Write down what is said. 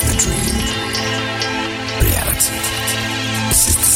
The dream, reality. This is the